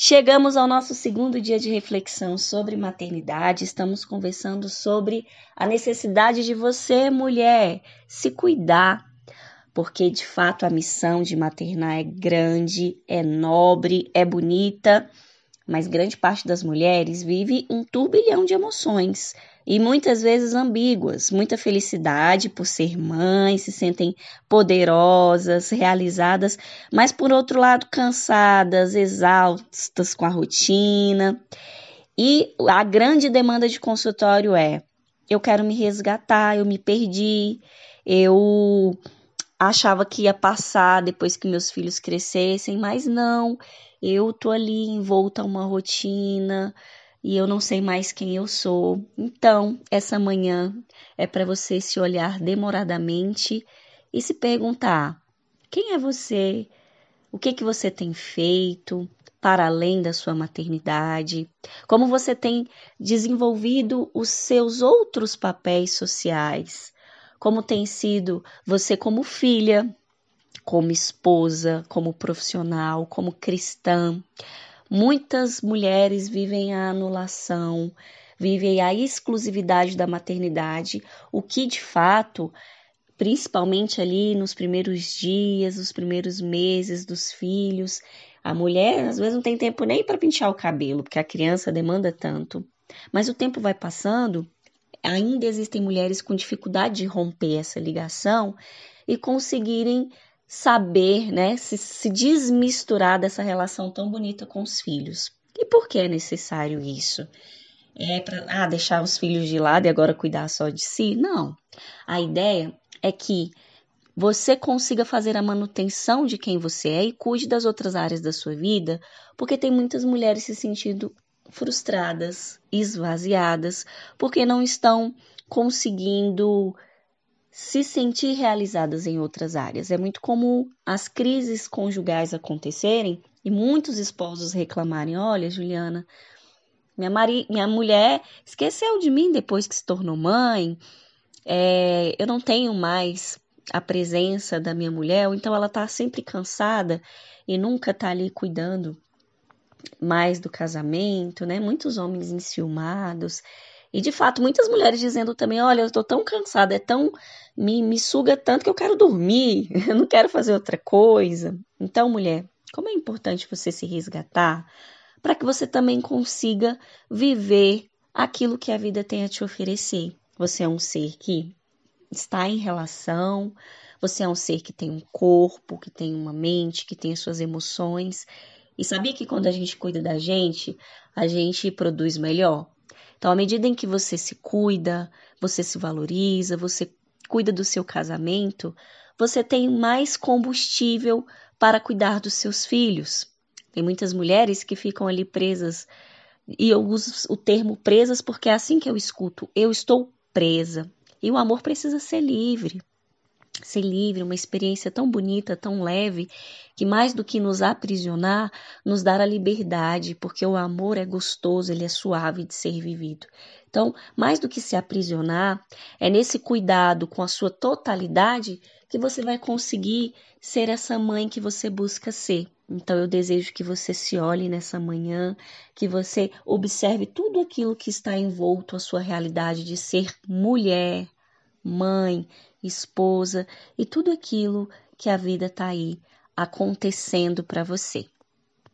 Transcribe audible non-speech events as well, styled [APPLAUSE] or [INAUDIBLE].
Chegamos ao nosso segundo dia de reflexão sobre maternidade. Estamos conversando sobre a necessidade de você, mulher, se cuidar, porque de fato a missão de maternar é grande, é nobre, é bonita, mas grande parte das mulheres vive um turbilhão de emoções e muitas vezes ambíguas. Muita felicidade por ser mãe, se sentem poderosas, realizadas, mas por outro lado cansadas, exaustas com a rotina. E a grande demanda de consultório é: eu quero me resgatar, eu me perdi, eu achava que ia passar depois que meus filhos crescessem, mas não. Eu tô ali envolta a uma rotina, e eu não sei mais quem eu sou. Então, essa manhã é para você se olhar demoradamente e se perguntar: quem é você? O que que você tem feito para além da sua maternidade? Como você tem desenvolvido os seus outros papéis sociais? Como tem sido você como filha, como esposa, como profissional, como cristã? Muitas mulheres vivem a anulação, vivem a exclusividade da maternidade, o que de fato, principalmente ali nos primeiros dias, nos primeiros meses dos filhos, a mulher às vezes não tem tempo nem para pentear o cabelo, porque a criança demanda tanto. Mas o tempo vai passando, ainda existem mulheres com dificuldade de romper essa ligação e conseguirem saber, né, se, se desmisturar dessa relação tão bonita com os filhos. E por que é necessário isso? É para ah, deixar os filhos de lado e agora cuidar só de si? Não. A ideia é que você consiga fazer a manutenção de quem você é e cuide das outras áreas da sua vida, porque tem muitas mulheres se sentindo frustradas, esvaziadas, porque não estão conseguindo se sentir realizadas em outras áreas. É muito comum as crises conjugais acontecerem e muitos esposos reclamarem: olha, Juliana, minha, mari minha mulher esqueceu de mim depois que se tornou mãe, é, eu não tenho mais a presença da minha mulher, ou então ela está sempre cansada e nunca está ali cuidando mais do casamento, né? Muitos homens enciumados. E de fato, muitas mulheres dizendo também: olha, eu estou tão cansada, é tão. Me, me suga tanto que eu quero dormir, [LAUGHS] eu não quero fazer outra coisa. Então, mulher, como é importante você se resgatar para que você também consiga viver aquilo que a vida tem a te oferecer. Você é um ser que está em relação, você é um ser que tem um corpo, que tem uma mente, que tem as suas emoções. E sabia que quando a gente cuida da gente, a gente produz melhor? Então, à medida em que você se cuida, você se valoriza, você cuida do seu casamento, você tem mais combustível para cuidar dos seus filhos. Tem muitas mulheres que ficam ali presas, e eu uso o termo presas porque é assim que eu escuto. Eu estou presa. E o amor precisa ser livre ser livre, uma experiência tão bonita, tão leve, que mais do que nos aprisionar, nos dar a liberdade, porque o amor é gostoso, ele é suave de ser vivido. Então, mais do que se aprisionar, é nesse cuidado com a sua totalidade que você vai conseguir ser essa mãe que você busca ser. Então, eu desejo que você se olhe nessa manhã, que você observe tudo aquilo que está envolto a sua realidade de ser mulher, mãe, esposa e tudo aquilo que a vida está aí acontecendo para você.